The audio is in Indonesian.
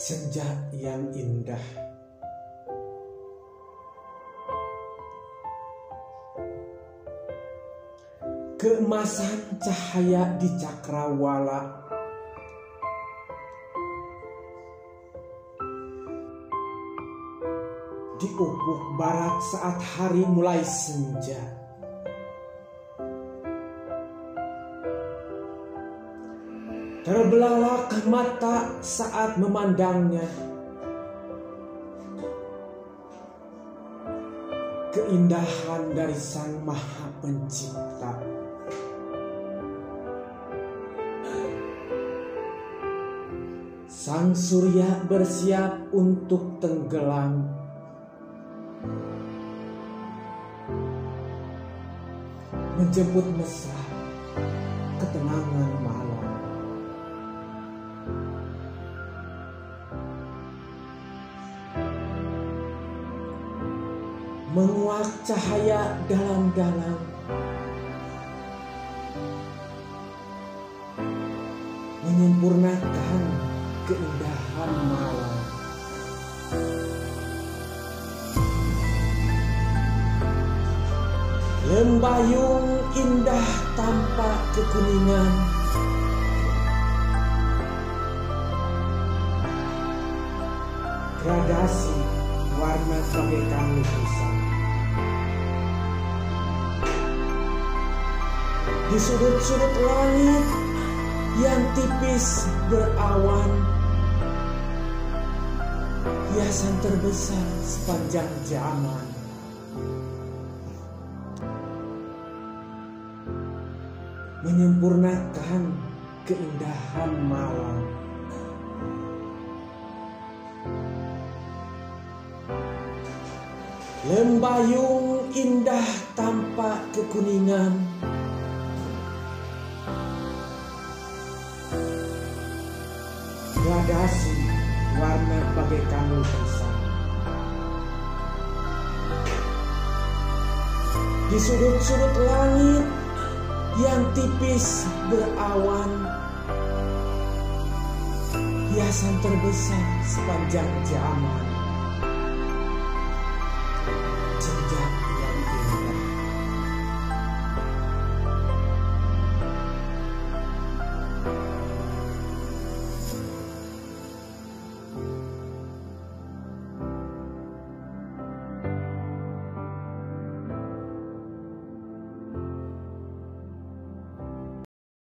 Senja yang indah. Keemasan cahaya di cakrawala. Di ufuk barat saat hari mulai senja Terbelalak mata saat memandangnya. Keindahan dari Sang Maha Pencipta. Sang surya bersiap untuk tenggelam. Menjemput mesra ketenangan malam menguak cahaya dalam-dalam. Menyempurnakan keindahan malam. Lembayung indah tanpa kekuningan. Gradasi warna bagaikan lukisan. Di sudut-sudut langit yang tipis berawan, hiasan terbesar sepanjang zaman. Menyempurnakan keindahan malam. Lembayung indah tanpa kekuningan. Gradasi warna bagaikan lukisan. Di sudut-sudut langit yang tipis berawan Hiasan terbesar sepanjang zaman